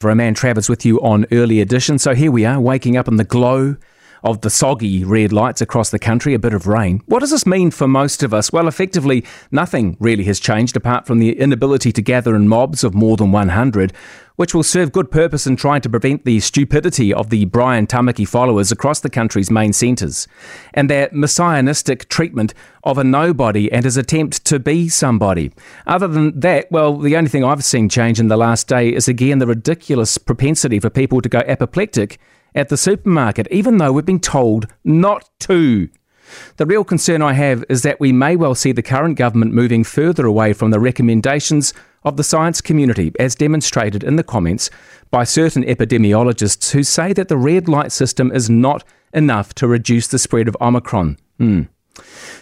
For a man with you on early edition. So here we are, waking up in the glow of the soggy red lights across the country, a bit of rain. What does this mean for most of us? Well, effectively, nothing really has changed apart from the inability to gather in mobs of more than 100, which will serve good purpose in trying to prevent the stupidity of the Brian Tamaki followers across the country's main centres, and their messianistic treatment of a nobody and his attempt to be somebody. Other than that, well, the only thing I've seen change in the last day is again the ridiculous propensity for people to go apoplectic at the supermarket, even though we've been told not to. The real concern I have is that we may well see the current government moving further away from the recommendations of the science community, as demonstrated in the comments by certain epidemiologists who say that the red light system is not enough to reduce the spread of Omicron. Hmm.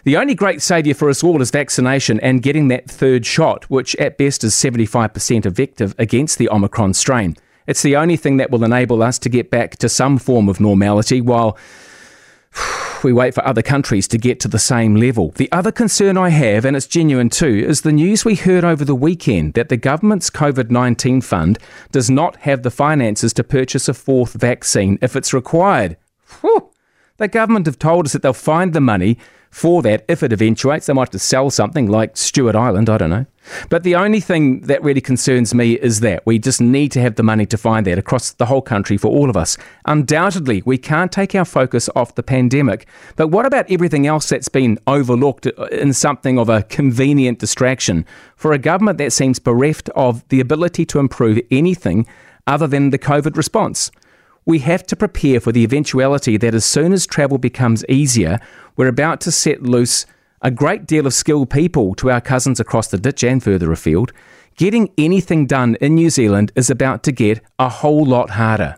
The only great saviour for us all is vaccination and getting that third shot, which at best is 75% effective against the Omicron strain. It's the only thing that will enable us to get back to some form of normality while we wait for other countries to get to the same level. The other concern I have, and it's genuine too, is the news we heard over the weekend that the government's COVID 19 fund does not have the finances to purchase a fourth vaccine if it's required. Whew. The government have told us that they'll find the money for that if it eventuates. They might have to sell something like Stewart Island, I don't know. But the only thing that really concerns me is that we just need to have the money to find that across the whole country for all of us. Undoubtedly, we can't take our focus off the pandemic. But what about everything else that's been overlooked uh, in something of a convenient distraction for a government that seems bereft of the ability to improve anything other than the COVID response? We have to prepare for the eventuality that as soon as travel becomes easier, we're about to set loose a great deal of skilled people to our cousins across the ditch and further afield. Getting anything done in New Zealand is about to get a whole lot harder.